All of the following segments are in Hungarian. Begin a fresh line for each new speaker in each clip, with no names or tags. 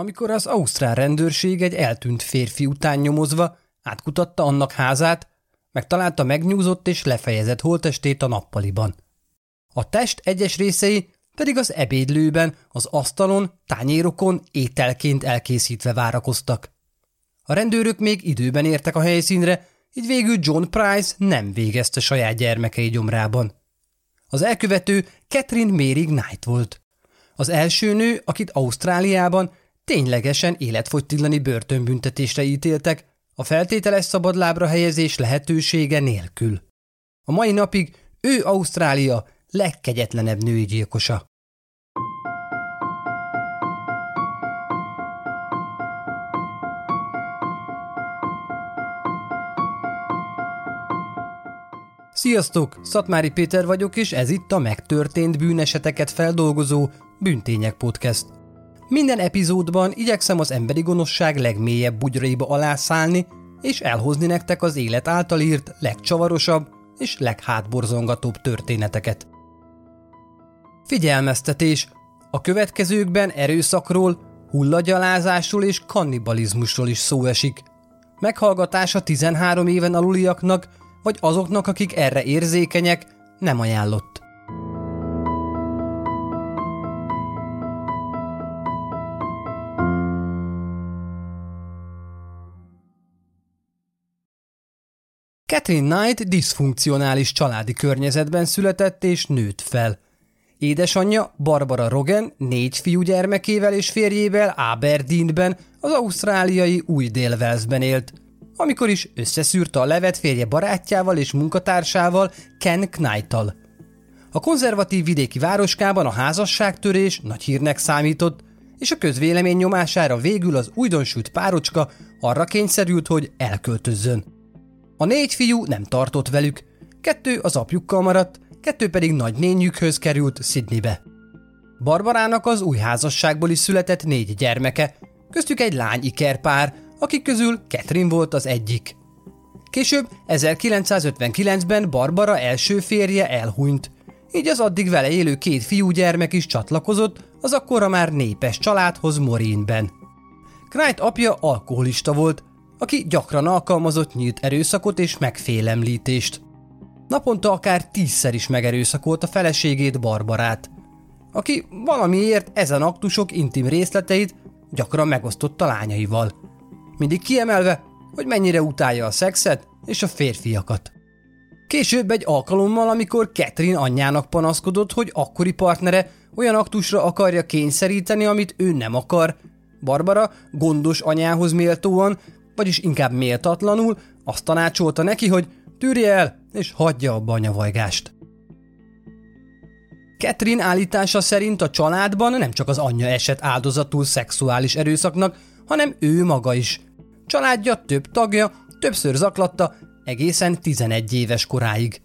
amikor az ausztrál rendőrség egy eltűnt férfi után nyomozva átkutatta annak házát, megtalálta megnyúzott és lefejezett holtestét a nappaliban. A test egyes részei pedig az ebédlőben, az asztalon, tányérokon ételként elkészítve várakoztak. A rendőrök még időben értek a helyszínre, így végül John Price nem végezte saját gyermekei gyomrában. Az elkövető Catherine Mary Knight volt. Az első nő, akit Ausztráliában ténylegesen életfogytiglani börtönbüntetésre ítéltek, a feltételes szabadlábra helyezés lehetősége nélkül. A mai napig ő Ausztrália legkegyetlenebb női gyilkosa. Sziasztok! Szatmári Péter vagyok, és ez itt a megtörtént bűneseteket feldolgozó Bűntények Podcast. Minden epizódban igyekszem az emberi gonoszság legmélyebb bugyraiba alászálni, és elhozni nektek az élet által írt legcsavarosabb és leghátborzongatóbb történeteket. Figyelmeztetés! A következőkben erőszakról, hullagyalázásról és kannibalizmusról is szó esik. Meghallgatása 13 éven aluliaknak vagy azoknak, akik erre érzékenyek, nem ajánlott. Catherine Knight diszfunkcionális családi környezetben született és nőtt fel. Édesanyja Barbara Rogan négy fiú gyermekével és férjével Aberdeenben, az ausztráliai új dél élt – amikor is összeszűrte a levet férje barátjával és munkatársával, Ken Knight-tal. A konzervatív vidéki városkában a házasságtörés nagy hírnek számított, és a közvélemény nyomására végül az újdonsült párocska arra kényszerült, hogy elköltözzön. A négy fiú nem tartott velük, kettő az apjukkal maradt, kettő pedig nagynényükhöz került Sydneybe. Barbarának az új házasságból is született négy gyermeke, köztük egy lány ikerpár, akik közül Catherine volt az egyik. Később 1959-ben Barbara első férje elhunyt, így az addig vele élő két fiúgyermek is csatlakozott az akkora már népes családhoz Morinben. Knight apja alkoholista volt, aki gyakran alkalmazott nyílt erőszakot és megfélemlítést. Naponta akár tízszer is megerőszakolt a feleségét Barbarát, aki valamiért ezen aktusok intim részleteit gyakran megosztotta lányaival mindig kiemelve, hogy mennyire utálja a szexet és a férfiakat. Később egy alkalommal, amikor Catherine anyjának panaszkodott, hogy akkori partnere olyan aktusra akarja kényszeríteni, amit ő nem akar, Barbara gondos anyához méltóan, vagyis inkább méltatlanul azt tanácsolta neki, hogy tűrje el és hagyja abba a nyavajgást. Catherine állítása szerint a családban nem csak az anyja esett áldozatul szexuális erőszaknak, hanem ő maga is, Családja több tagja többször zaklatta egészen 11 éves koráig.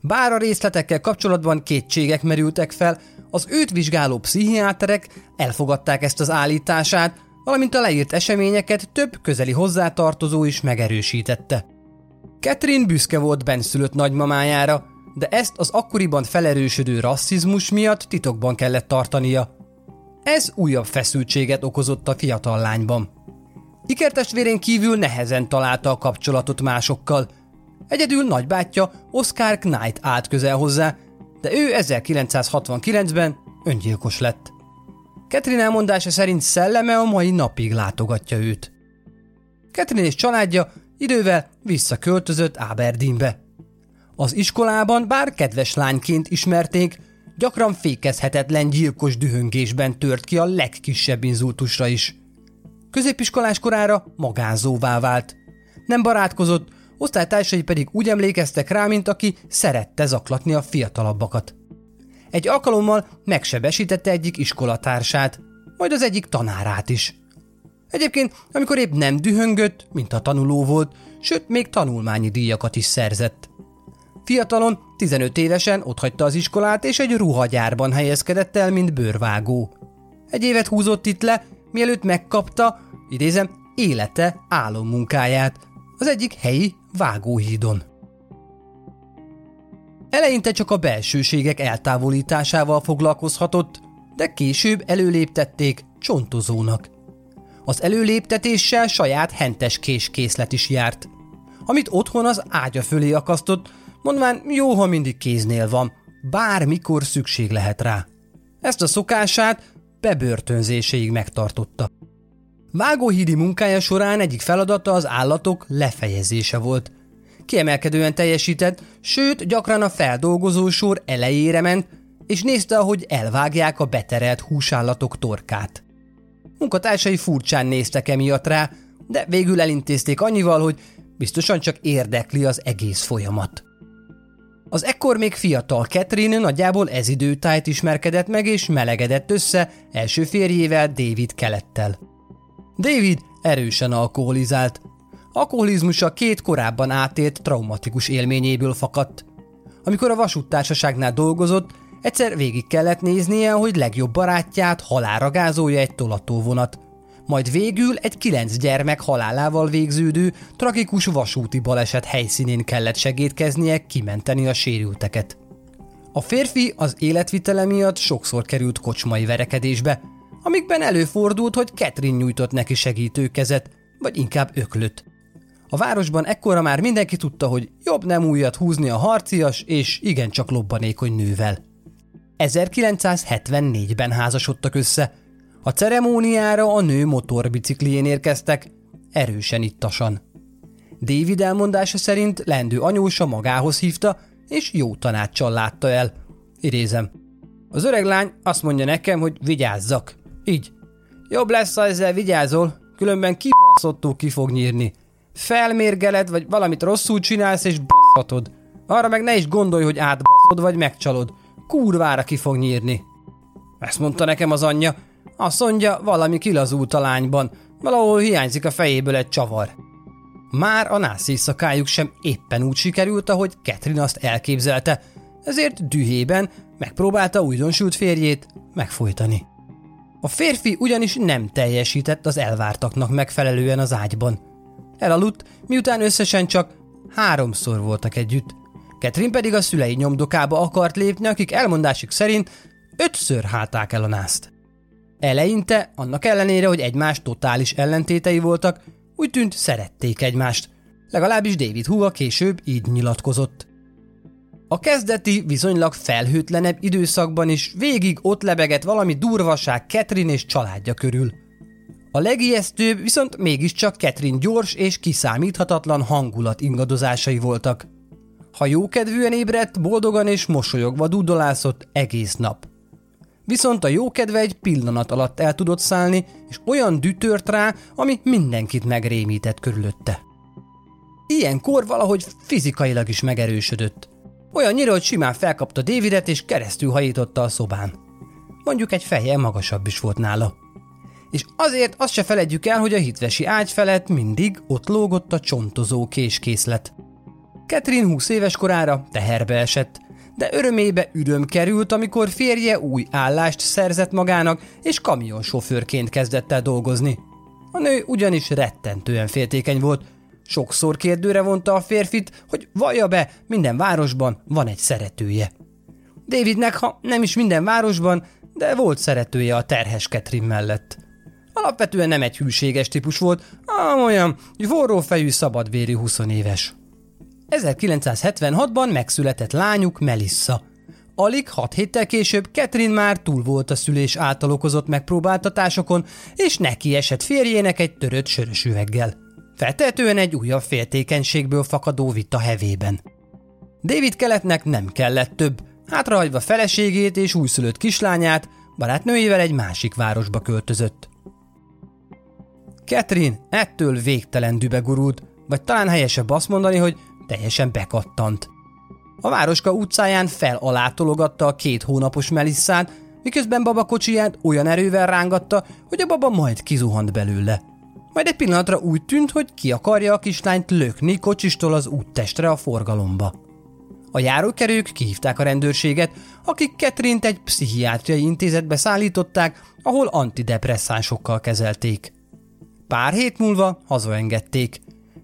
Bár a részletekkel kapcsolatban kétségek merültek fel, az őt vizsgáló pszichiáterek elfogadták ezt az állítását, valamint a leírt eseményeket több közeli hozzátartozó is megerősítette. Catherine büszke volt benszülött nagymamájára, de ezt az akkoriban felerősödő rasszizmus miatt titokban kellett tartania. Ez újabb feszültséget okozott a fiatal lányban. Ikertestvérén kívül nehezen találta a kapcsolatot másokkal. Egyedül nagybátyja Oscar Knight állt közel hozzá, de ő 1969-ben öngyilkos lett. Catherine elmondása szerint szelleme a mai napig látogatja őt. Catherine és családja idővel visszaköltözött Aberdeenbe. Az iskolában bár kedves lányként ismerték, gyakran fékezhetetlen gyilkos dühöngésben tört ki a legkisebb inzultusra is – Középiskolás korára magánzóvá vált. Nem barátkozott, osztálytársai pedig úgy emlékeztek rá, mint aki szerette zaklatni a fiatalabbakat. Egy alkalommal megsebesítette egyik iskolatársát, majd az egyik tanárát is. Egyébként, amikor épp nem dühöngött, mint a tanuló volt, sőt, még tanulmányi díjakat is szerzett. Fiatalon, 15 évesen otthagyta az iskolát, és egy ruhagyárban helyezkedett el, mint bőrvágó. Egy évet húzott itt le, mielőtt megkapta, idézem, élete álommunkáját az egyik helyi vágóhídon. Eleinte csak a belsőségek eltávolításával foglalkozhatott, de később előléptették csontozónak. Az előléptetéssel saját hentes késkészlet is járt, amit otthon az ágya fölé akasztott, mondván jó, ha mindig kéznél van, bármikor szükség lehet rá. Ezt a szokását bebörtönzéséig megtartotta. Vágóhídi munkája során egyik feladata az állatok lefejezése volt. Kiemelkedően teljesített, sőt gyakran a feldolgozó sor elejére ment, és nézte, ahogy elvágják a beterelt húsállatok torkát. Munkatársai furcsán néztek emiatt rá, de végül elintézték annyival, hogy biztosan csak érdekli az egész folyamat. Az ekkor még fiatal Catherine nagyjából ez időtájt ismerkedett meg és melegedett össze első férjével David kelettel. David erősen alkoholizált. Alkoholizmusa két korábban átélt traumatikus élményéből fakadt. Amikor a vasúttársaságnál dolgozott, egyszer végig kellett néznie, hogy legjobb barátját halára gázolja egy tolatóvonat. Majd végül egy kilenc gyermek halálával végződő, tragikus vasúti baleset helyszínén kellett segítkeznie kimenteni a sérülteket. A férfi az életvitele miatt sokszor került kocsmai verekedésbe, amikben előfordult, hogy Catherine nyújtott neki segítőkezet, vagy inkább öklöt. A városban ekkora már mindenki tudta, hogy jobb nem újat húzni a harcias és igencsak lobbanékony nővel. 1974-ben házasodtak össze. A ceremóniára a nő motorbiciklién érkeztek, erősen ittasan. David elmondása szerint lendő anyósa magához hívta, és jó tanácssal látta el. Idézem. Az öreg lány azt mondja nekem, hogy vigyázzak. Így. Jobb lesz, ha ezzel vigyázol, különben kibaszottul ki fog nyírni. Felmérgeled, vagy valamit rosszul csinálsz, és baszhatod. Arra meg ne is gondolj, hogy átbaszod, vagy megcsalod. Kurvára ki fog nyírni. Ezt mondta nekem az anyja. Azt mondja, valami kilazult a lányban. Valahol hiányzik a fejéből egy csavar. Már a nász éjszakájuk sem éppen úgy sikerült, ahogy Catherine azt elképzelte, ezért dühében megpróbálta újdonsült férjét megfojtani. A férfi ugyanis nem teljesített az elvártaknak megfelelően az ágyban. Elaludt, miután összesen csak háromszor voltak együtt. Ketrin pedig a szülei nyomdokába akart lépni, akik elmondásuk szerint ötször háták el a nászt. Eleinte, annak ellenére, hogy egymás totális ellentétei voltak, úgy tűnt szerették egymást. Legalábbis David Hua később így nyilatkozott. A kezdeti, viszonylag felhőtlenebb időszakban is végig ott lebegett valami durvaság Ketrin és családja körül. A legijesztőbb viszont mégiscsak Ketrin gyors és kiszámíthatatlan hangulat ingadozásai voltak. Ha jókedvűen ébredt, boldogan és mosolyogva dudolászott egész nap. Viszont a jókedve egy pillanat alatt el tudott szállni, és olyan dütört rá, ami mindenkit megrémített körülötte. Ilyenkor valahogy fizikailag is megerősödött. Olyannyira, hogy simán felkapta Davidet és keresztül hajította a szobán. Mondjuk egy feje magasabb is volt nála. És azért azt se feledjük el, hogy a hitvesi ágy felett mindig ott lógott a csontozó késkészlet. Catherine 20 éves korára teherbe esett, de örömébe üröm került, amikor férje új állást szerzett magának, és kamionsofőrként kezdett el dolgozni. A nő ugyanis rettentően féltékeny volt, Sokszor kérdőre vonta a férfit, hogy vallja be, minden városban van egy szeretője. Davidnek, ha nem is minden városban, de volt szeretője a terhes Ketrin mellett. Alapvetően nem egy hűséges típus volt, ám olyan forrófejű, szabadvérű 20 éves. 1976-ban megszületett lányuk Melissa. Alig hat héttel később Ketrin már túl volt a szülés által okozott megpróbáltatásokon, és neki esett férjének egy törött sörös üveggel. Feltehetően egy újabb féltékenységből fakadó vita hevében. David keletnek nem kellett több, hátrahagyva feleségét és újszülött kislányát, barátnőjével egy másik városba költözött. Catherine ettől végtelen dübe gurult, vagy talán helyesebb azt mondani, hogy teljesen bekattant. A városka utcáján fel alá tologatta a két hónapos Melissát, miközben baba kocsiját olyan erővel rángatta, hogy a baba majd kizuhant belőle. Majd egy pillanatra úgy tűnt, hogy ki akarja a kislányt lökni kocsistól az úttestre a forgalomba. A járókerők kihívták a rendőrséget, akik Ketrint egy pszichiátriai intézetbe szállították, ahol antidepresszánsokkal kezelték. Pár hét múlva hazaengedték.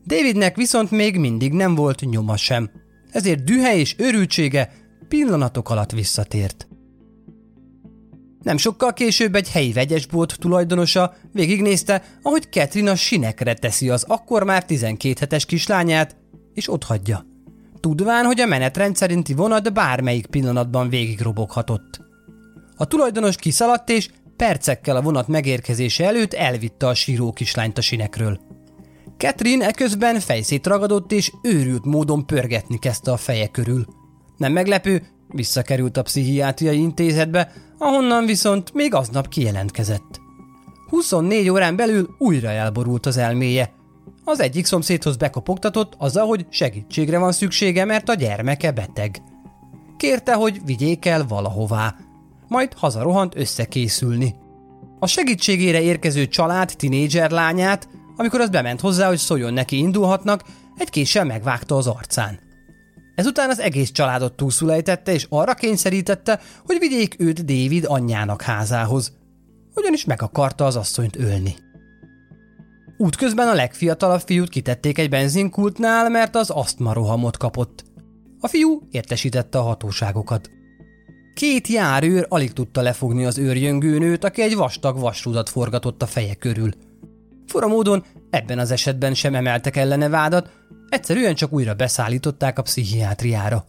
Davidnek viszont még mindig nem volt nyoma sem, ezért dühe és örültsége pillanatok alatt visszatért. Nem sokkal később egy helyi vegyesbolt tulajdonosa végignézte, ahogy Catherine a sinekre teszi az akkor már 12 hetes kislányát, és otthagyja. Tudván, hogy a menetrend szerinti vonat bármelyik pillanatban végigroboghatott. A tulajdonos kiszaladt, és percekkel a vonat megérkezése előtt elvitte a síró kislányt a sinekről. Catherine eközben fejszét ragadott, és őrült módon pörgetni kezdte a feje körül. Nem meglepő, visszakerült a pszichiátriai intézetbe, ahonnan viszont még aznap kijelentkezett. 24 órán belül újra elborult az elméje. Az egyik szomszédhoz bekopogtatott azzal, hogy segítségre van szüksége, mert a gyermeke beteg. Kérte, hogy vigyék el valahová, majd hazarohant összekészülni. A segítségére érkező család tinédzser lányát, amikor az bement hozzá, hogy szóljon neki indulhatnak, egy késsel megvágta az arcán. Ezután az egész családot túlszulejtette, és arra kényszerítette, hogy vigyék őt David anyjának házához, ugyanis meg akarta az asszonyt ölni. Útközben a legfiatalabb fiút kitették egy benzinkultnál, mert az asztma rohamot kapott. A fiú értesítette a hatóságokat. Két járőr alig tudta lefogni az őrjöngőnőt, aki egy vastag vasrudat forgatott a feje körül. Fura módon ebben az esetben sem emeltek ellene vádat, Egyszerűen csak újra beszállították a pszichiátriára.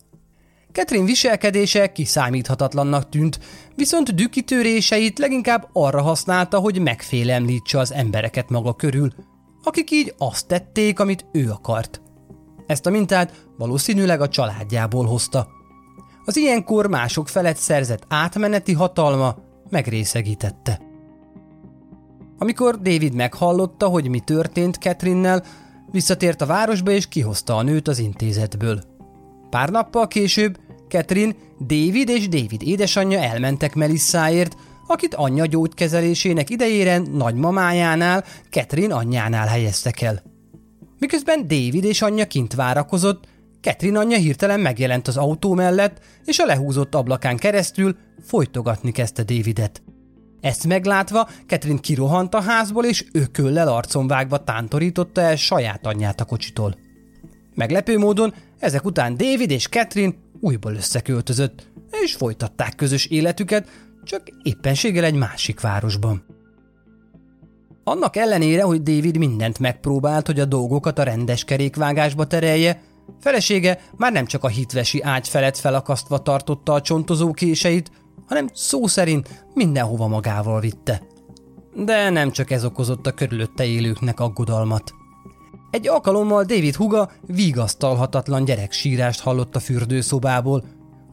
Catherine viselkedése kiszámíthatatlannak tűnt, viszont dükitöréseit leginkább arra használta, hogy megfélemlítse az embereket maga körül, akik így azt tették, amit ő akart. Ezt a mintát valószínűleg a családjából hozta. Az ilyenkor mások felett szerzett átmeneti hatalma megrészegítette. Amikor David meghallotta, hogy mi történt Catherine-nel, Visszatért a városba és kihozta a nőt az intézetből. Pár nappal később Catherine, David és David édesanyja elmentek Melissáért, akit anyja gyógykezelésének idejére nagymamájánál, Catherine anyjánál helyeztek el. Miközben David és anyja kint várakozott, Catherine anyja hirtelen megjelent az autó mellett, és a lehúzott ablakán keresztül folytogatni kezdte Davidet. Ezt meglátva, Catherine kirohant a házból, és ököllel arcon vágva tántorította el saját anyját a kocsitól. Meglepő módon ezek után David és Catherine újból összeköltözött, és folytatták közös életüket, csak éppenséggel egy másik városban. Annak ellenére, hogy David mindent megpróbált, hogy a dolgokat a rendes kerékvágásba terelje, felesége már nem csak a hitvesi ágy felett felakasztva tartotta a csontozó késeit, hanem szó szerint mindenhova magával vitte. De nem csak ez okozott a körülötte élőknek aggodalmat. Egy alkalommal David huga vigasztalhatatlan gyereksírást hallott a fürdőszobából,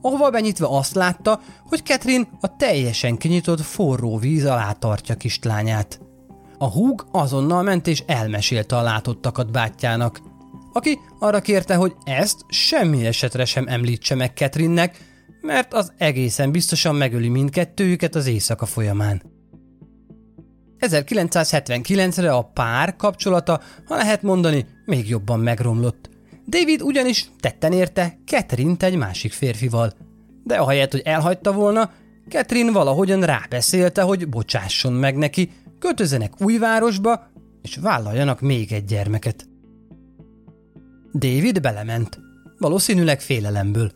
ahova benyitve azt látta, hogy Catherine a teljesen kinyitott forró víz alá tartja kislányát. A húg azonnal ment és elmesélte a látottakat bátyjának, aki arra kérte, hogy ezt semmi esetre sem említse meg Catherine-nek, mert az egészen biztosan megöli mindkettőjüket az éjszaka folyamán. 1979-re a pár kapcsolata, ha lehet mondani, még jobban megromlott. David ugyanis tetten érte catherine egy másik férfival. De ahelyett, hogy elhagyta volna, Catherine valahogyan rábeszélte, hogy bocsásson meg neki, költözenek új városba, és vállaljanak még egy gyermeket. David belement. Valószínűleg félelemből.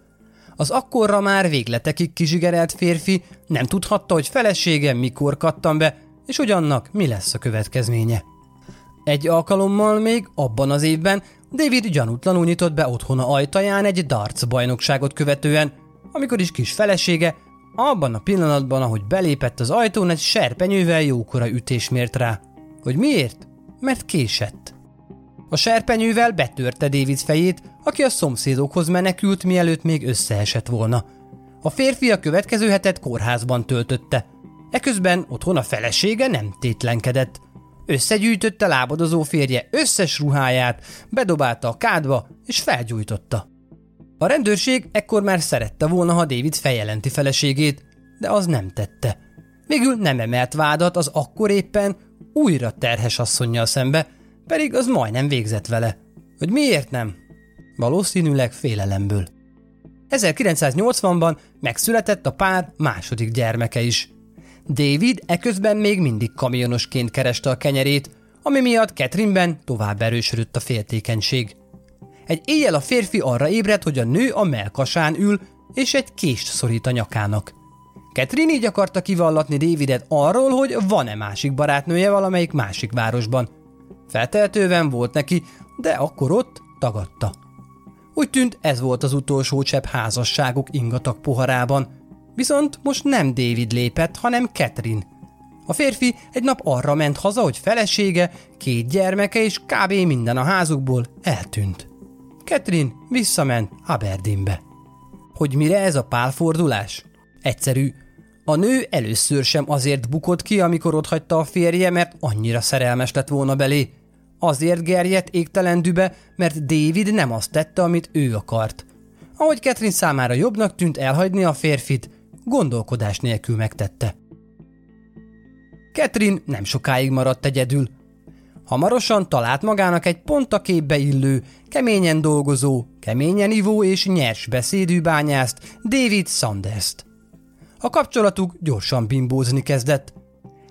Az akkorra már végletekig kizsigerelt férfi nem tudhatta, hogy felesége mikor kattan be, és hogy annak mi lesz a következménye. Egy alkalommal még abban az évben David gyanútlanul nyitott be otthona ajtaján egy darts bajnokságot követően, amikor is kis felesége abban a pillanatban, ahogy belépett az ajtón, egy serpenyővel jókora ütés mért rá. Hogy miért? Mert késett. A serpenyővel betörte David fejét, aki a szomszédokhoz menekült, mielőtt még összeesett volna. A férfi a következő hetet kórházban töltötte. Eközben otthon a felesége nem tétlenkedett. Összegyűjtötte lábadozó férje összes ruháját, bedobálta a kádba és felgyújtotta. A rendőrség ekkor már szerette volna, ha David feljelenti feleségét, de az nem tette. Végül nem emelt vádat az akkor éppen újra terhes asszonynal szembe, pedig az majdnem végzett vele. Hogy miért nem? Valószínűleg félelemből. 1980-ban megszületett a pár második gyermeke is. David eközben még mindig kamionosként kereste a kenyerét, ami miatt Catherine-ben tovább erősödött a féltékenység. Egy éjjel a férfi arra ébredt, hogy a nő a melkasán ül, és egy kést szorít a nyakának. Catherine így akarta kivallatni Davidet arról, hogy van-e másik barátnője valamelyik másik városban. Feltehetően volt neki, de akkor ott tagadta. Úgy tűnt ez volt az utolsó csepp házasságuk ingatag poharában. Viszont most nem David lépett, hanem Catherine. A férfi egy nap arra ment haza, hogy felesége, két gyermeke és kb. minden a házukból eltűnt. Catherine visszament Aberdeenbe. Hogy mire ez a pálfordulás? Egyszerű. A nő először sem azért bukott ki, amikor otthagyta a férje, mert annyira szerelmes lett volna belé. Azért gerjedt égtelen dübe, mert David nem azt tette, amit ő akart. Ahogy Catherine számára jobbnak tűnt elhagyni a férfit, gondolkodás nélkül megtette. Catherine nem sokáig maradt egyedül. Hamarosan talált magának egy pont a képbe illő, keményen dolgozó, keményen ivó és nyers beszédű bányászt, David Sanders-t. A kapcsolatuk gyorsan bimbózni kezdett.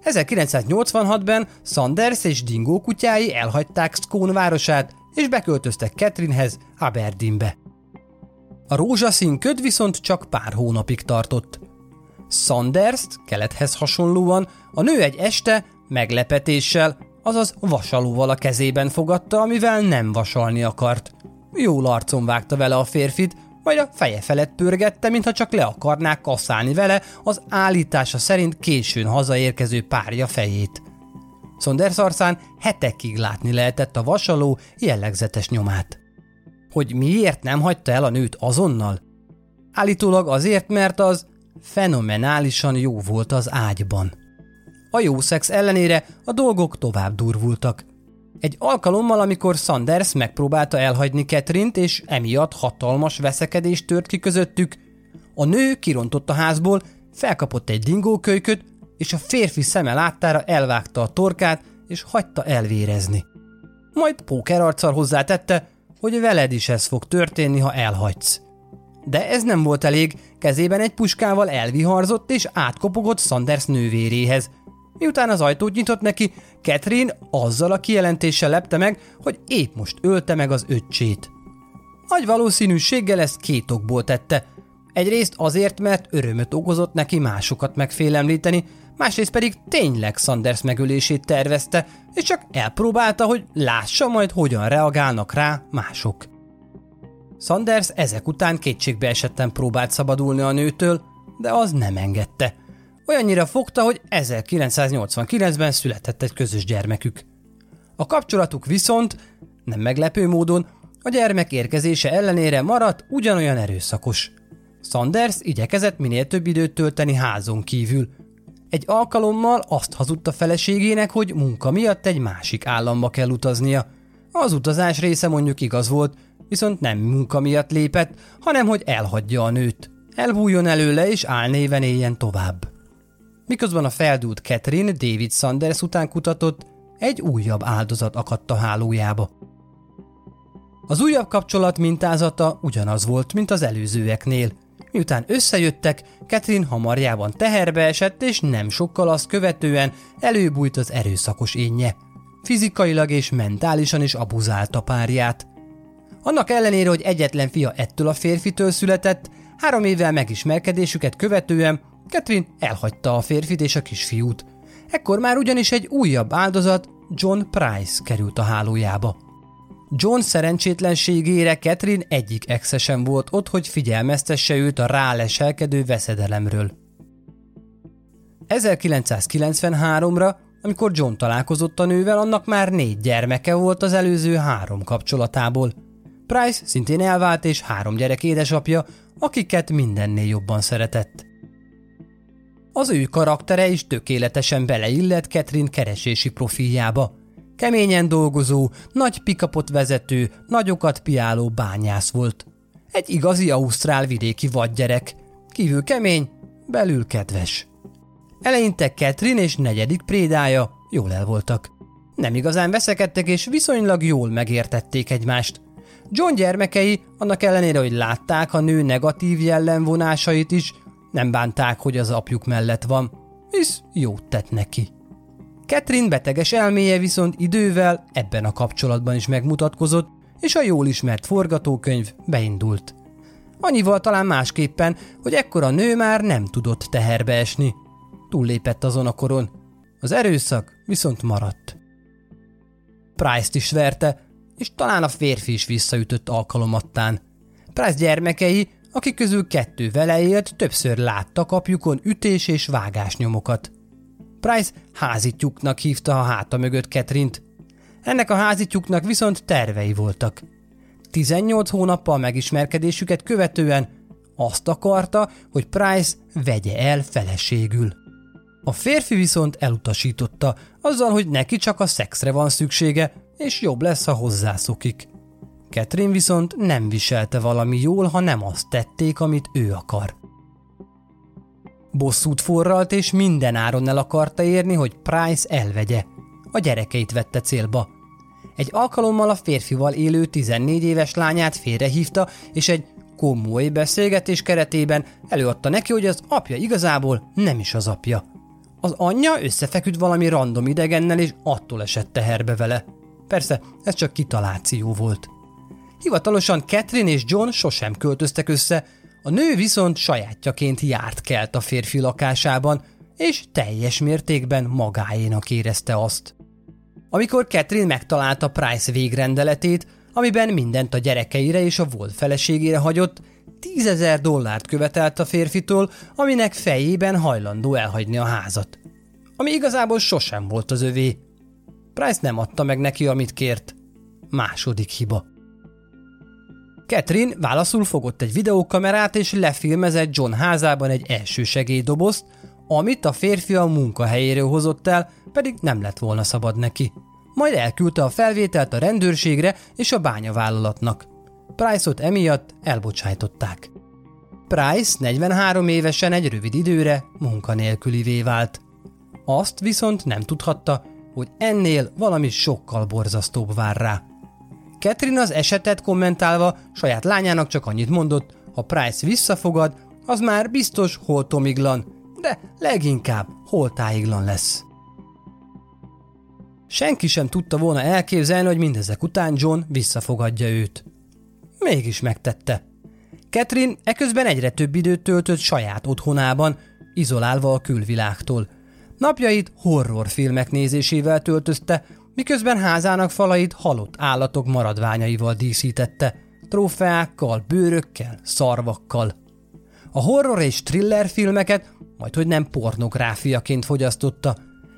1986-ben Sanders és Dingo kutyái elhagyták Scone városát, és beköltöztek Catherinehez Aberdeenbe. A rózsaszín köd viszont csak pár hónapig tartott. sanders kelethez hasonlóan a nő egy este meglepetéssel, azaz vasalóval a kezében fogadta, amivel nem vasalni akart. Jól arcon vágta vele a férfit, majd a feje felett pörgette, mintha csak le akarnák kaszálni vele az állítása szerint későn hazaérkező párja fejét. Szonders arcán hetekig látni lehetett a vasaló jellegzetes nyomát. Hogy miért nem hagyta el a nőt azonnal? Állítólag azért, mert az fenomenálisan jó volt az ágyban. A jó szex ellenére a dolgok tovább durvultak. Egy alkalommal, amikor Sanders megpróbálta elhagyni Ketrint, és emiatt hatalmas veszekedés tört ki közöttük, a nő kirontott a házból, felkapott egy dingókölyköt, és a férfi szeme láttára elvágta a torkát, és hagyta elvérezni. Majd pókerarccal hozzátette, hogy veled is ez fog történni, ha elhagysz. De ez nem volt elég, kezében egy puskával elviharzott és átkopogott Sanders nővéréhez, Miután az ajtót nyitott neki, Catherine azzal a kijelentéssel lepte meg, hogy épp most ölte meg az öccsét. Nagy valószínűséggel ezt két okból tette. Egyrészt azért, mert örömöt okozott neki másokat megfélemlíteni, másrészt pedig tényleg Sanders megölését tervezte, és csak elpróbálta, hogy lássa majd, hogyan reagálnak rá mások. Sanders ezek után kétségbe esetten próbált szabadulni a nőtől, de az nem engedte – Olyannyira fogta, hogy 1989-ben született egy közös gyermekük. A kapcsolatuk viszont, nem meglepő módon, a gyermek érkezése ellenére maradt ugyanolyan erőszakos. Sanders igyekezett minél több időt tölteni házon kívül. Egy alkalommal azt hazudta feleségének, hogy munka miatt egy másik államba kell utaznia. Az utazás része mondjuk igaz volt, viszont nem munka miatt lépett, hanem hogy elhagyja a nőt. Elbújjon előle és álnéven éljen tovább. Miközben a feldúlt Catherine David Sanders után kutatott, egy újabb áldozat akadt a hálójába. Az újabb kapcsolat mintázata ugyanaz volt, mint az előzőeknél. Miután összejöttek, Catherine hamarjában teherbe esett, és nem sokkal azt követően előbújt az erőszakos énje. Fizikailag és mentálisan is abuzálta párját. Annak ellenére, hogy egyetlen fia ettől a férfitől született, három évvel megismerkedésüket követően Catherine elhagyta a férfit és a kisfiút. Ekkor már ugyanis egy újabb áldozat, John Price került a hálójába. John szerencsétlenségére Catherine egyik exesen volt ott, hogy figyelmeztesse őt a ráleselkedő veszedelemről. 1993-ra, amikor John találkozott a nővel, annak már négy gyermeke volt az előző három kapcsolatából. Price szintén elvált és három gyerek édesapja, akiket mindennél jobban szeretett. Az ő karaktere is tökéletesen beleillett Catherine keresési profiljába. Keményen dolgozó, nagy pikapot vezető, nagyokat piáló bányász volt. Egy igazi ausztrál vidéki vadgyerek. Kívül kemény, belül kedves. Eleinte Catherine és negyedik prédája jól el voltak. Nem igazán veszekedtek és viszonylag jól megértették egymást. John gyermekei, annak ellenére, hogy látták a nő negatív jellemvonásait is, nem bánták, hogy az apjuk mellett van, hisz jót tett neki. Catherine beteges elméje viszont idővel ebben a kapcsolatban is megmutatkozott, és a jól ismert forgatókönyv beindult. Annyival talán másképpen, hogy ekkor a nő már nem tudott teherbe esni. Túllépett azon a koron. Az erőszak viszont maradt. Price-t is verte, és talán a férfi is visszaütött alkalomattán. Price gyermekei, akik közül kettő vele élt, többször láttak apjukon ütés és vágásnyomokat. Price házitjuknak hívta a háta mögött Ketrint. Ennek a házitjuknak viszont tervei voltak. 18 hónappal megismerkedésüket követően azt akarta, hogy Price vegye el feleségül. A férfi viszont elutasította, azzal, hogy neki csak a szexre van szüksége, és jobb lesz, ha hozzászokik. Catherine viszont nem viselte valami jól, ha nem azt tették, amit ő akar. Bosszút forralt, és minden áron el akarta érni, hogy Price elvegye. A gyerekeit vette célba. Egy alkalommal a férfival élő 14 éves lányát félrehívta, és egy komoly beszélgetés keretében előadta neki, hogy az apja igazából nem is az apja. Az anyja összefeküdt valami random idegennel, és attól esett teherbe vele. Persze, ez csak kitaláció volt. Hivatalosan Catherine és John sosem költöztek össze, a nő viszont sajátjaként járt kelt a férfi lakásában, és teljes mértékben magáénak érezte azt. Amikor Catherine megtalálta Price végrendeletét, amiben mindent a gyerekeire és a volt feleségére hagyott, tízezer dollárt követelt a férfitől, aminek fejében hajlandó elhagyni a házat. Ami igazából sosem volt az övé. Price nem adta meg neki, amit kért. Második hiba. Catherine válaszul fogott egy videókamerát és lefilmezett John házában egy első segélydobozt, amit a férfi a munkahelyéről hozott el, pedig nem lett volna szabad neki. Majd elküldte a felvételt a rendőrségre és a bányavállalatnak. Price-ot emiatt elbocsájtották. Price 43 évesen egy rövid időre munkanélkülivé vált. Azt viszont nem tudhatta, hogy ennél valami sokkal borzasztóbb vár rá. Catherine az esetet kommentálva saját lányának csak annyit mondott, ha Price visszafogad, az már biztos holtomiglan, de leginkább holtáiglan lesz. Senki sem tudta volna elképzelni, hogy mindezek után John visszafogadja őt. Mégis megtette. Catherine eközben egyre több időt töltött saját otthonában, izolálva a külvilágtól. Napjait horrorfilmek nézésével töltözte, miközben házának falait halott állatok maradványaival díszítette, trófeákkal, bőrökkel, szarvakkal. A horror és thriller filmeket majd hogy nem pornográfiaként fogyasztotta.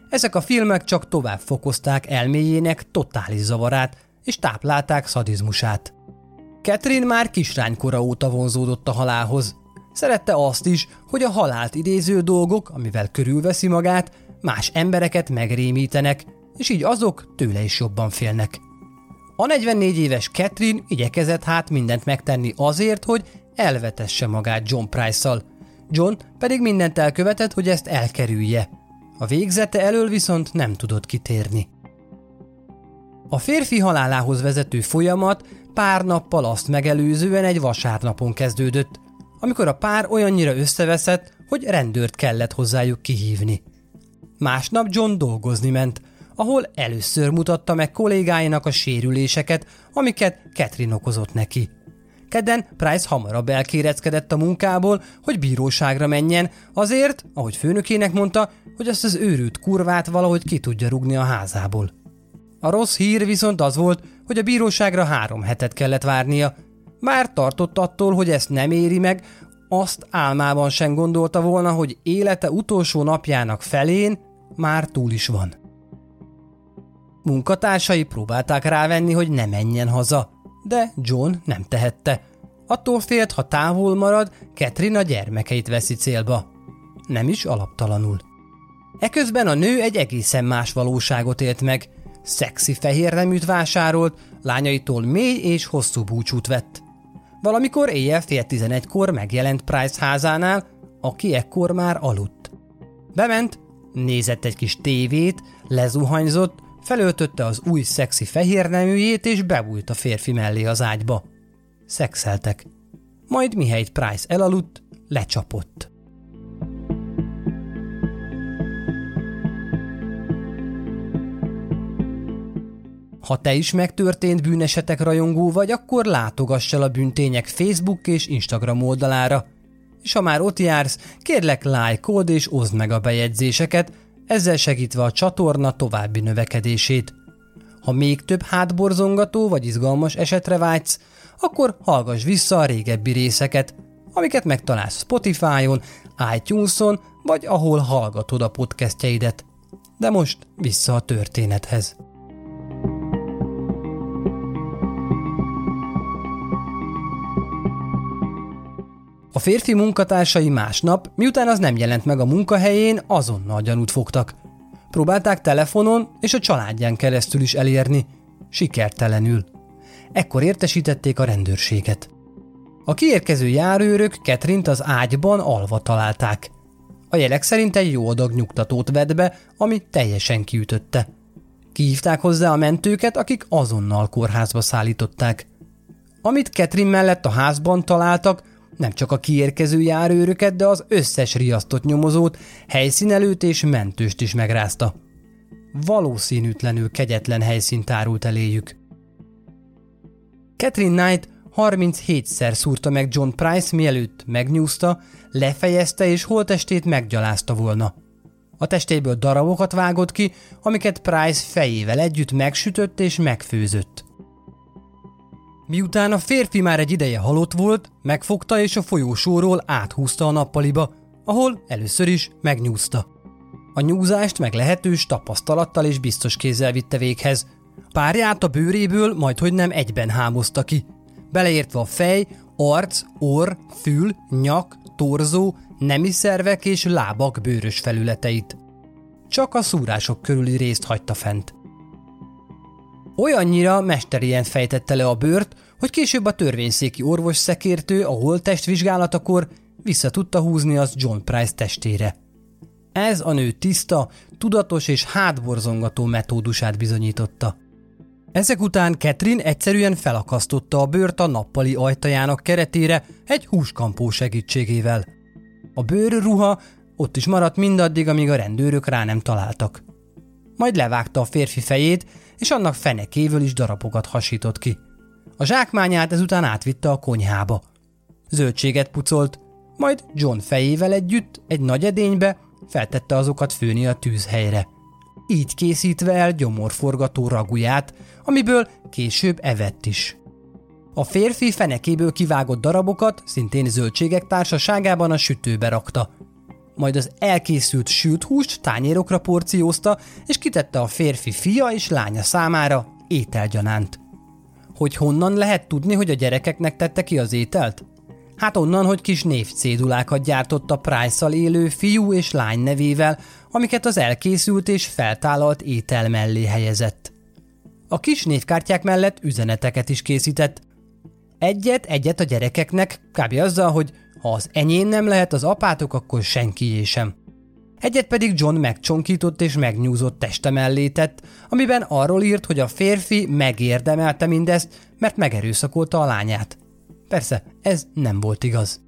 Ezek a filmek csak tovább fokozták elméjének totális zavarát, és táplálták szadizmusát. Catherine már kislánykora óta vonzódott a halálhoz. Szerette azt is, hogy a halált idéző dolgok, amivel körülveszi magát, más embereket megrémítenek, és így azok tőle is jobban félnek. A 44 éves Catherine igyekezett hát mindent megtenni azért, hogy elvetesse magát John Price-szal, John pedig mindent elkövetett, hogy ezt elkerülje. A végzete elől viszont nem tudott kitérni. A férfi halálához vezető folyamat pár nappal azt megelőzően egy vasárnapon kezdődött, amikor a pár olyannyira összeveszett, hogy rendőrt kellett hozzájuk kihívni. Másnap John dolgozni ment, ahol először mutatta meg kollégáinak a sérüléseket, amiket Catherine okozott neki. Kedden Price hamarabb elkéreckedett a munkából, hogy bíróságra menjen, azért, ahogy főnökének mondta, hogy azt az őrült kurvát valahogy ki tudja rugni a házából. A rossz hír viszont az volt, hogy a bíróságra három hetet kellett várnia. Már tartott attól, hogy ezt nem éri meg, azt álmában sem gondolta volna, hogy élete utolsó napjának felén már túl is van. Munkatársai próbálták rávenni, hogy ne menjen haza, de John nem tehette. Attól félt, ha távol marad, Catherine a gyermekeit veszi célba. Nem is alaptalanul. Eközben a nő egy egészen más valóságot élt meg. Szexi fehér neműt vásárolt, lányaitól mély és hosszú búcsút vett. Valamikor éjjel fél tizenegykor megjelent Price házánál, aki ekkor már aludt. Bement, nézett egy kis tévét, lezuhanyzott, felöltötte az új szexi fehér neműjét és bebújt a férfi mellé az ágyba. Szexeltek. Majd mihelyt Price elaludt, lecsapott. Ha te is megtörtént bűnesetek rajongó vagy, akkor látogass el a bűntények Facebook és Instagram oldalára. És ha már ott jársz, kérlek lájkold és oszd meg a bejegyzéseket, ezzel segítve a csatorna további növekedését. Ha még több hátborzongató vagy izgalmas esetre vágysz, akkor hallgass vissza a régebbi részeket, amiket megtalálsz Spotify-on, iTunes-on, vagy ahol hallgatod a podcastjeidet. De most vissza a történethez. A férfi munkatársai másnap, miután az nem jelent meg a munkahelyén, azonnal gyanút fogtak. Próbálták telefonon és a családján keresztül is elérni. Sikertelenül. Ekkor értesítették a rendőrséget. A kiérkező járőrök Ketrint az ágyban alva találták. A jelek szerint egy jó adag nyugtatót vett be, ami teljesen kiütötte. Kihívták hozzá a mentőket, akik azonnal kórházba szállították. Amit Ketrin mellett a házban találtak, nem csak a kiérkező járőröket, de az összes riasztott nyomozót, helyszínelőt és mentőst is megrázta. Valószínűtlenül kegyetlen helyszínt árult eléjük. Catherine Knight 37-szer szúrta meg John Price, mielőtt megnyúzta, lefejezte és holtestét meggyalázta volna. A testéből darabokat vágott ki, amiket Price fejével együtt megsütött és megfőzött. Miután a férfi már egy ideje halott volt, megfogta és a folyósóról áthúzta a nappaliba, ahol először is megnyúzta. A nyúzást meglehetős tapasztalattal és biztos kézzel vitte véghez. Párját a bőréből majd hogy nem egyben hámozta ki, beleértve a fej, arc, orr, fül, nyak, torzó, nemi szervek és lábak bőrös felületeit. Csak a szúrások körüli részt hagyta fent. Olyannyira mesterien fejtette le a bőrt, hogy később a törvényszéki orvos szekértő a holttest vizsgálatakor vissza tudta húzni az John Price testére. Ez a nő tiszta, tudatos és hátborzongató metódusát bizonyította. Ezek után Catherine egyszerűen felakasztotta a bőrt a nappali ajtajának keretére egy húskampó segítségével. A bőrruha ott is maradt mindaddig, amíg a rendőrök rá nem találtak. Majd levágta a férfi fejét, és annak fenekéből is darabokat hasított ki. A zsákmányát ezután átvitte a konyhába. Zöldséget pucolt, majd John fejével együtt egy nagy edénybe feltette azokat főni a tűzhelyre. Így készítve el gyomorforgató raguját, amiből később evett is. A férfi fenekéből kivágott darabokat szintén zöldségek társaságában a sütőbe rakta. Majd az elkészült sült húst tányérokra porciózta, és kitette a férfi fia és lánya számára ételgyanánt. Hogy honnan lehet tudni, hogy a gyerekeknek tette ki az ételt? Hát onnan, hogy kis névcédulákat gyártott a price élő fiú és lány nevével, amiket az elkészült és feltálalt étel mellé helyezett. A kis névkártyák mellett üzeneteket is készített. Egyet-egyet a gyerekeknek, kb. azzal, hogy ha az enyém nem lehet az apátok, akkor senkié sem. Egyet pedig John megcsonkított és megnyúzott teste mellé tett, amiben arról írt, hogy a férfi megérdemelte mindezt, mert megerőszakolta a lányát. Persze, ez nem volt igaz.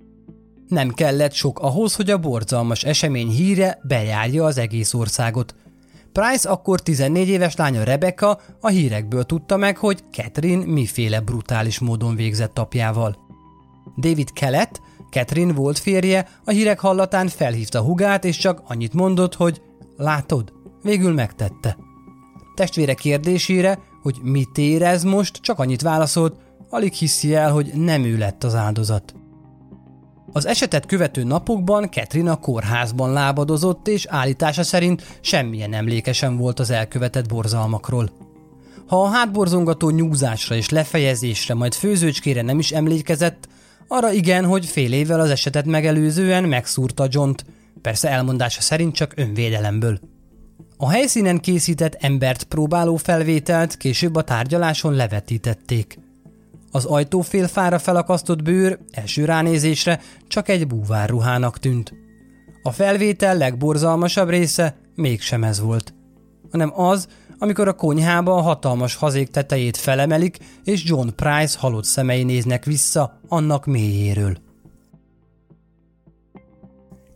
Nem kellett sok ahhoz, hogy a borzalmas esemény híre bejárja az egész országot. Price akkor 14 éves lánya Rebecca a hírekből tudta meg, hogy Catherine miféle brutális módon végzett apjával. David Kellett, Catherine volt férje, a hírek hallatán felhívta hugát, és csak annyit mondott, hogy látod, végül megtette. Testvére kérdésére, hogy mit érez most, csak annyit válaszolt, alig hiszi el, hogy nem ő lett az áldozat. Az esetet követő napokban Katrina kórházban lábadozott, és állítása szerint semmilyen emlékesen volt az elkövetett borzalmakról. Ha a hátborzongató nyúzásra és lefejezésre, majd főzőcskére nem is emlékezett, arra igen, hogy fél évvel az esetet megelőzően megszúrta Johnt, persze elmondása szerint csak önvédelemből. A helyszínen készített embert próbáló felvételt később a tárgyaláson levetítették. Az ajtófélfára felakasztott bőr első ránézésre csak egy búvárruhának tűnt. A felvétel legborzalmasabb része mégsem ez volt, hanem az, amikor a konyhába a hatalmas hazék tetejét felemelik, és John Price halott szemei néznek vissza annak mélyéről.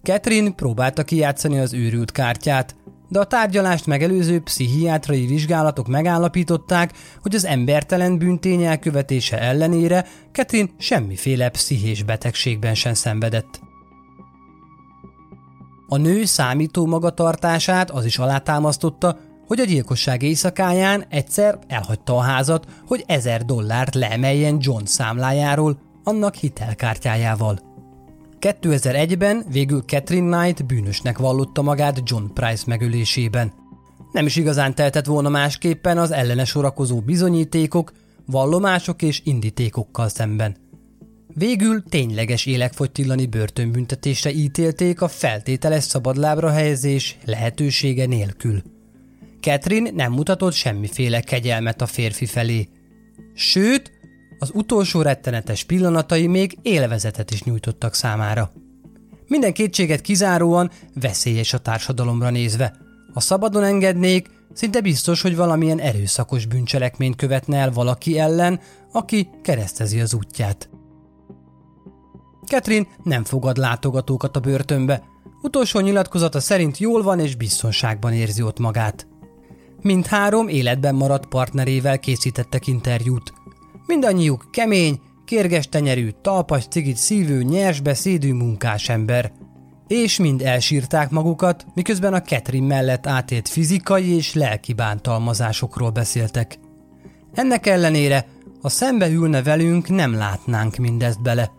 Catherine próbálta kijátszani az őrült kártyát, de a tárgyalást megelőző pszichiátrai vizsgálatok megállapították, hogy az embertelen bűntény elkövetése ellenére Ketrin semmiféle pszichés betegségben sem szenvedett. A nő számító magatartását az is alátámasztotta, hogy a gyilkosság éjszakáján egyszer elhagyta a házat, hogy ezer dollárt leemeljen John számlájáról, annak hitelkártyájával. 2001-ben végül Catherine Knight bűnösnek vallotta magát John Price megölésében. Nem is igazán teltett volna másképpen az ellene sorakozó bizonyítékok, vallomások és indítékokkal szemben. Végül tényleges életfogytillani börtönbüntetésre ítélték a feltételes szabadlábra helyezés lehetősége nélkül. Catherine nem mutatott semmiféle kegyelmet a férfi felé. Sőt, az utolsó rettenetes pillanatai még élvezetet is nyújtottak számára. Minden kétséget kizáróan veszélyes a társadalomra nézve. Ha szabadon engednék, szinte biztos, hogy valamilyen erőszakos bűncselekményt követne el valaki ellen, aki keresztezi az útját. Catherine nem fogad látogatókat a börtönbe. Utolsó nyilatkozata szerint jól van és biztonságban érzi ott magát. Mindhárom életben maradt partnerével készítettek interjút. Mindannyiuk kemény, kérges tenyerű, talpas cigit szívő, nyers beszédű munkásember. És mind elsírták magukat, miközben a Ketrin mellett átélt fizikai és lelki bántalmazásokról beszéltek. Ennek ellenére, ha szembe ülne velünk, nem látnánk mindezt bele.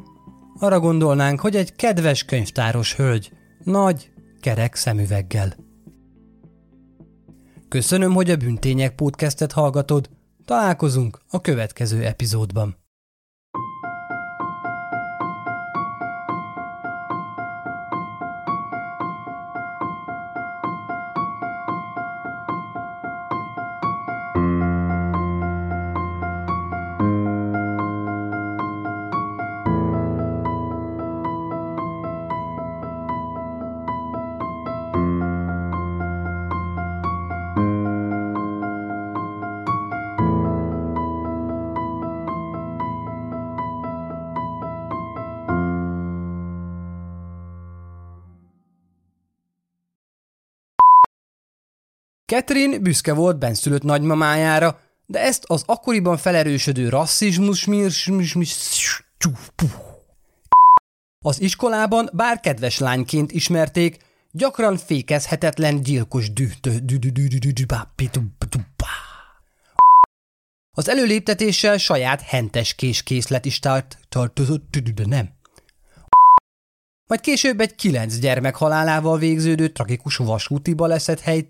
Arra gondolnánk, hogy egy kedves könyvtáros hölgy, nagy, kerek szemüveggel. Köszönöm, hogy a Bűntények podcastet hallgatod. Találkozunk a következő epizódban. Catherine büszke volt benszülött nagymamájára, de ezt az akkoriban felerősödő rasszizmus az iskolában bár kedves lányként ismerték, gyakran fékezhetetlen gyilkos Az előléptetéssel saját hentes késkészlet is tart, tartozott, de nem. Majd később egy kilenc gyermek halálával végződő tragikus vasúti baleset hely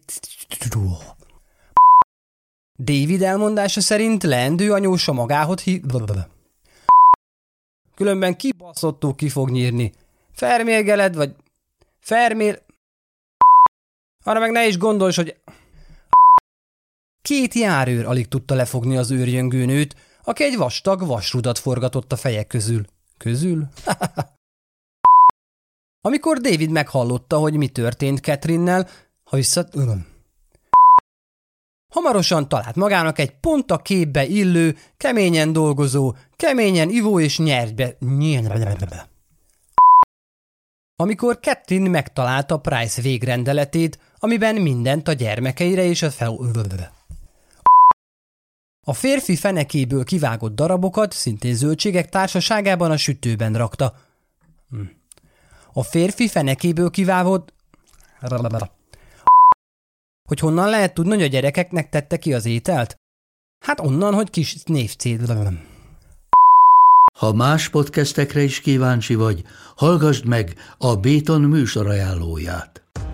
David elmondása szerint leendő anyósa magához hi... Különben kibaszottó ki fog nyírni. Fermélgeled, vagy... Fermél... Arra meg ne is gondolj, hogy... Két járőr alig tudta lefogni az őrjöngőnőt, aki egy vastag vasrudat forgatott a fejek közül. Közül? Amikor David meghallotta, hogy mi történt Catherinnel, ha visszat... Hamarosan talált magának egy pont a képbe illő, keményen dolgozó, keményen ivó és nyertbe... Amikor Catherine megtalálta Price végrendeletét, amiben mindent a gyermekeire és a fel... A férfi fenekéből kivágott darabokat szintén zöldségek társaságában a sütőben rakta. Hm. A férfi fenekéből kivávott... Hogy honnan lehet tudni, hogy a gyerekeknek tette ki az ételt? Hát onnan, hogy kis névcéd.
Ha más podcastekre is kíváncsi vagy, hallgassd meg a Béton műsor ajánlóját.